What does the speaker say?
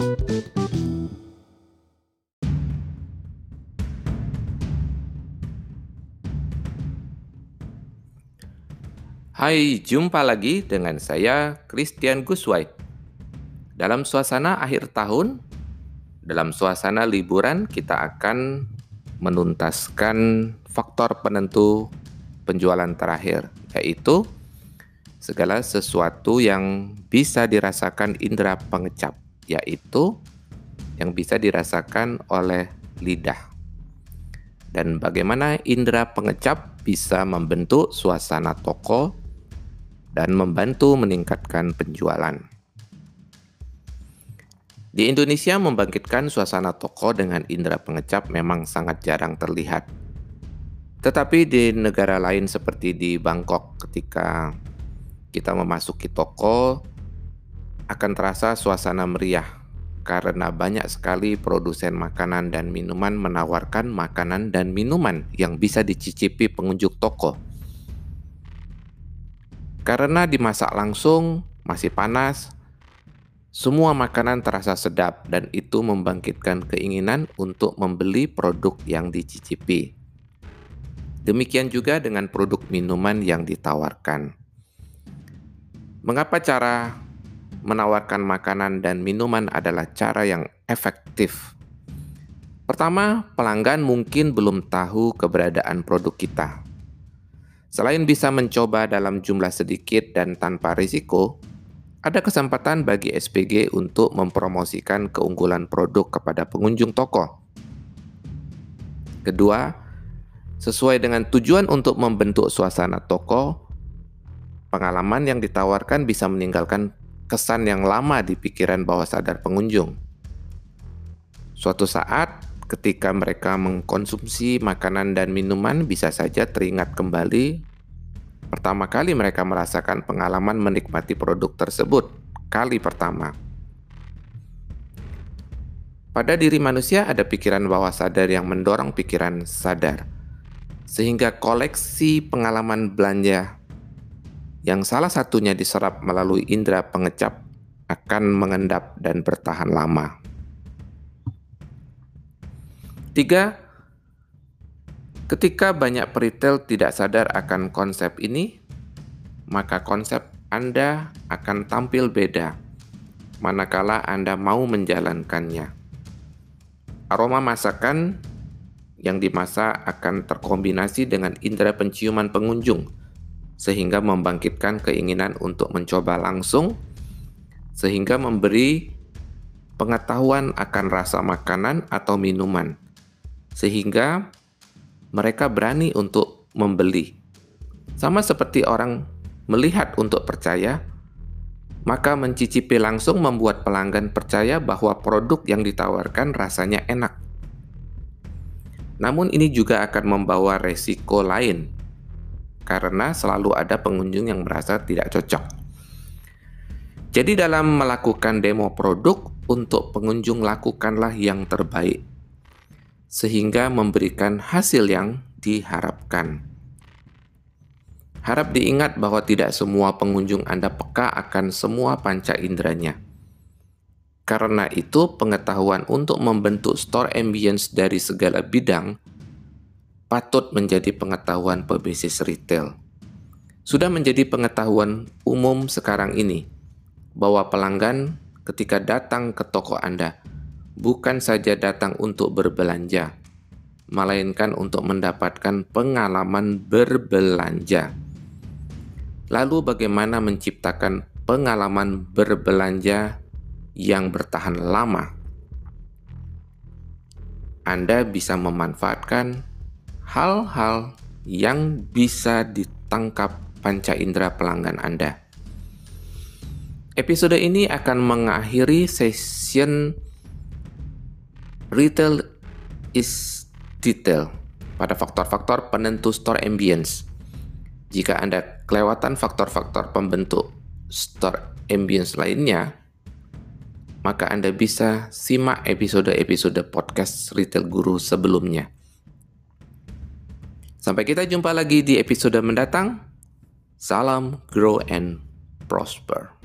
Hai, jumpa lagi dengan saya Christian Guswai. Dalam suasana akhir tahun, dalam suasana liburan kita akan menuntaskan faktor penentu penjualan terakhir, yaitu segala sesuatu yang bisa dirasakan indera pengecap, yaitu yang bisa dirasakan oleh lidah. Dan bagaimana indera pengecap bisa membentuk suasana toko dan membantu meningkatkan penjualan. Di Indonesia, membangkitkan suasana toko dengan indera pengecap memang sangat jarang terlihat. Tetapi di negara lain seperti di Bangkok, ketika kita memasuki toko, akan terasa suasana meriah karena banyak sekali produsen makanan dan minuman menawarkan makanan dan minuman yang bisa dicicipi pengunjung toko karena dimasak langsung, masih panas, semua makanan terasa sedap dan itu membangkitkan keinginan untuk membeli produk yang dicicipi. Demikian juga dengan produk minuman yang ditawarkan. Mengapa cara menawarkan makanan dan minuman adalah cara yang efektif? Pertama, pelanggan mungkin belum tahu keberadaan produk kita. Selain bisa mencoba dalam jumlah sedikit dan tanpa risiko, ada kesempatan bagi SPG untuk mempromosikan keunggulan produk kepada pengunjung toko. Kedua, sesuai dengan tujuan untuk membentuk suasana toko, pengalaman yang ditawarkan bisa meninggalkan kesan yang lama di pikiran bawah sadar pengunjung. Suatu saat, ketika mereka mengkonsumsi makanan dan minuman bisa saja teringat kembali pertama kali mereka merasakan pengalaman menikmati produk tersebut kali pertama. Pada diri manusia ada pikiran bawah sadar yang mendorong pikiran sadar, sehingga koleksi pengalaman belanja yang salah satunya diserap melalui indera pengecap akan mengendap dan bertahan lama. Tiga, ketika banyak peritel tidak sadar akan konsep ini, maka konsep Anda akan tampil beda manakala Anda mau menjalankannya. Aroma masakan yang dimasak akan terkombinasi dengan indera penciuman pengunjung, sehingga membangkitkan keinginan untuk mencoba langsung, sehingga memberi pengetahuan akan rasa makanan atau minuman sehingga mereka berani untuk membeli. Sama seperti orang melihat untuk percaya, maka mencicipi langsung membuat pelanggan percaya bahwa produk yang ditawarkan rasanya enak. Namun, ini juga akan membawa resiko lain karena selalu ada pengunjung yang merasa tidak cocok. Jadi, dalam melakukan demo produk, untuk pengunjung lakukanlah yang terbaik sehingga memberikan hasil yang diharapkan. Harap diingat bahwa tidak semua pengunjung Anda peka akan semua panca inderanya. Karena itu, pengetahuan untuk membentuk store ambience dari segala bidang patut menjadi pengetahuan pebisnis retail. Sudah menjadi pengetahuan umum sekarang ini bahwa pelanggan ketika datang ke toko Anda bukan saja datang untuk berbelanja, melainkan untuk mendapatkan pengalaman berbelanja. Lalu, bagaimana menciptakan pengalaman berbelanja yang bertahan lama? Anda bisa memanfaatkan hal-hal yang bisa ditangkap panca indera pelanggan Anda. Episode ini akan mengakhiri session Retail is detail pada faktor-faktor penentu store ambience. Jika Anda kelewatan faktor-faktor pembentuk store ambience lainnya, maka Anda bisa simak episode-episode podcast Retail Guru sebelumnya. Sampai kita jumpa lagi di episode mendatang. Salam, grow, and prosper.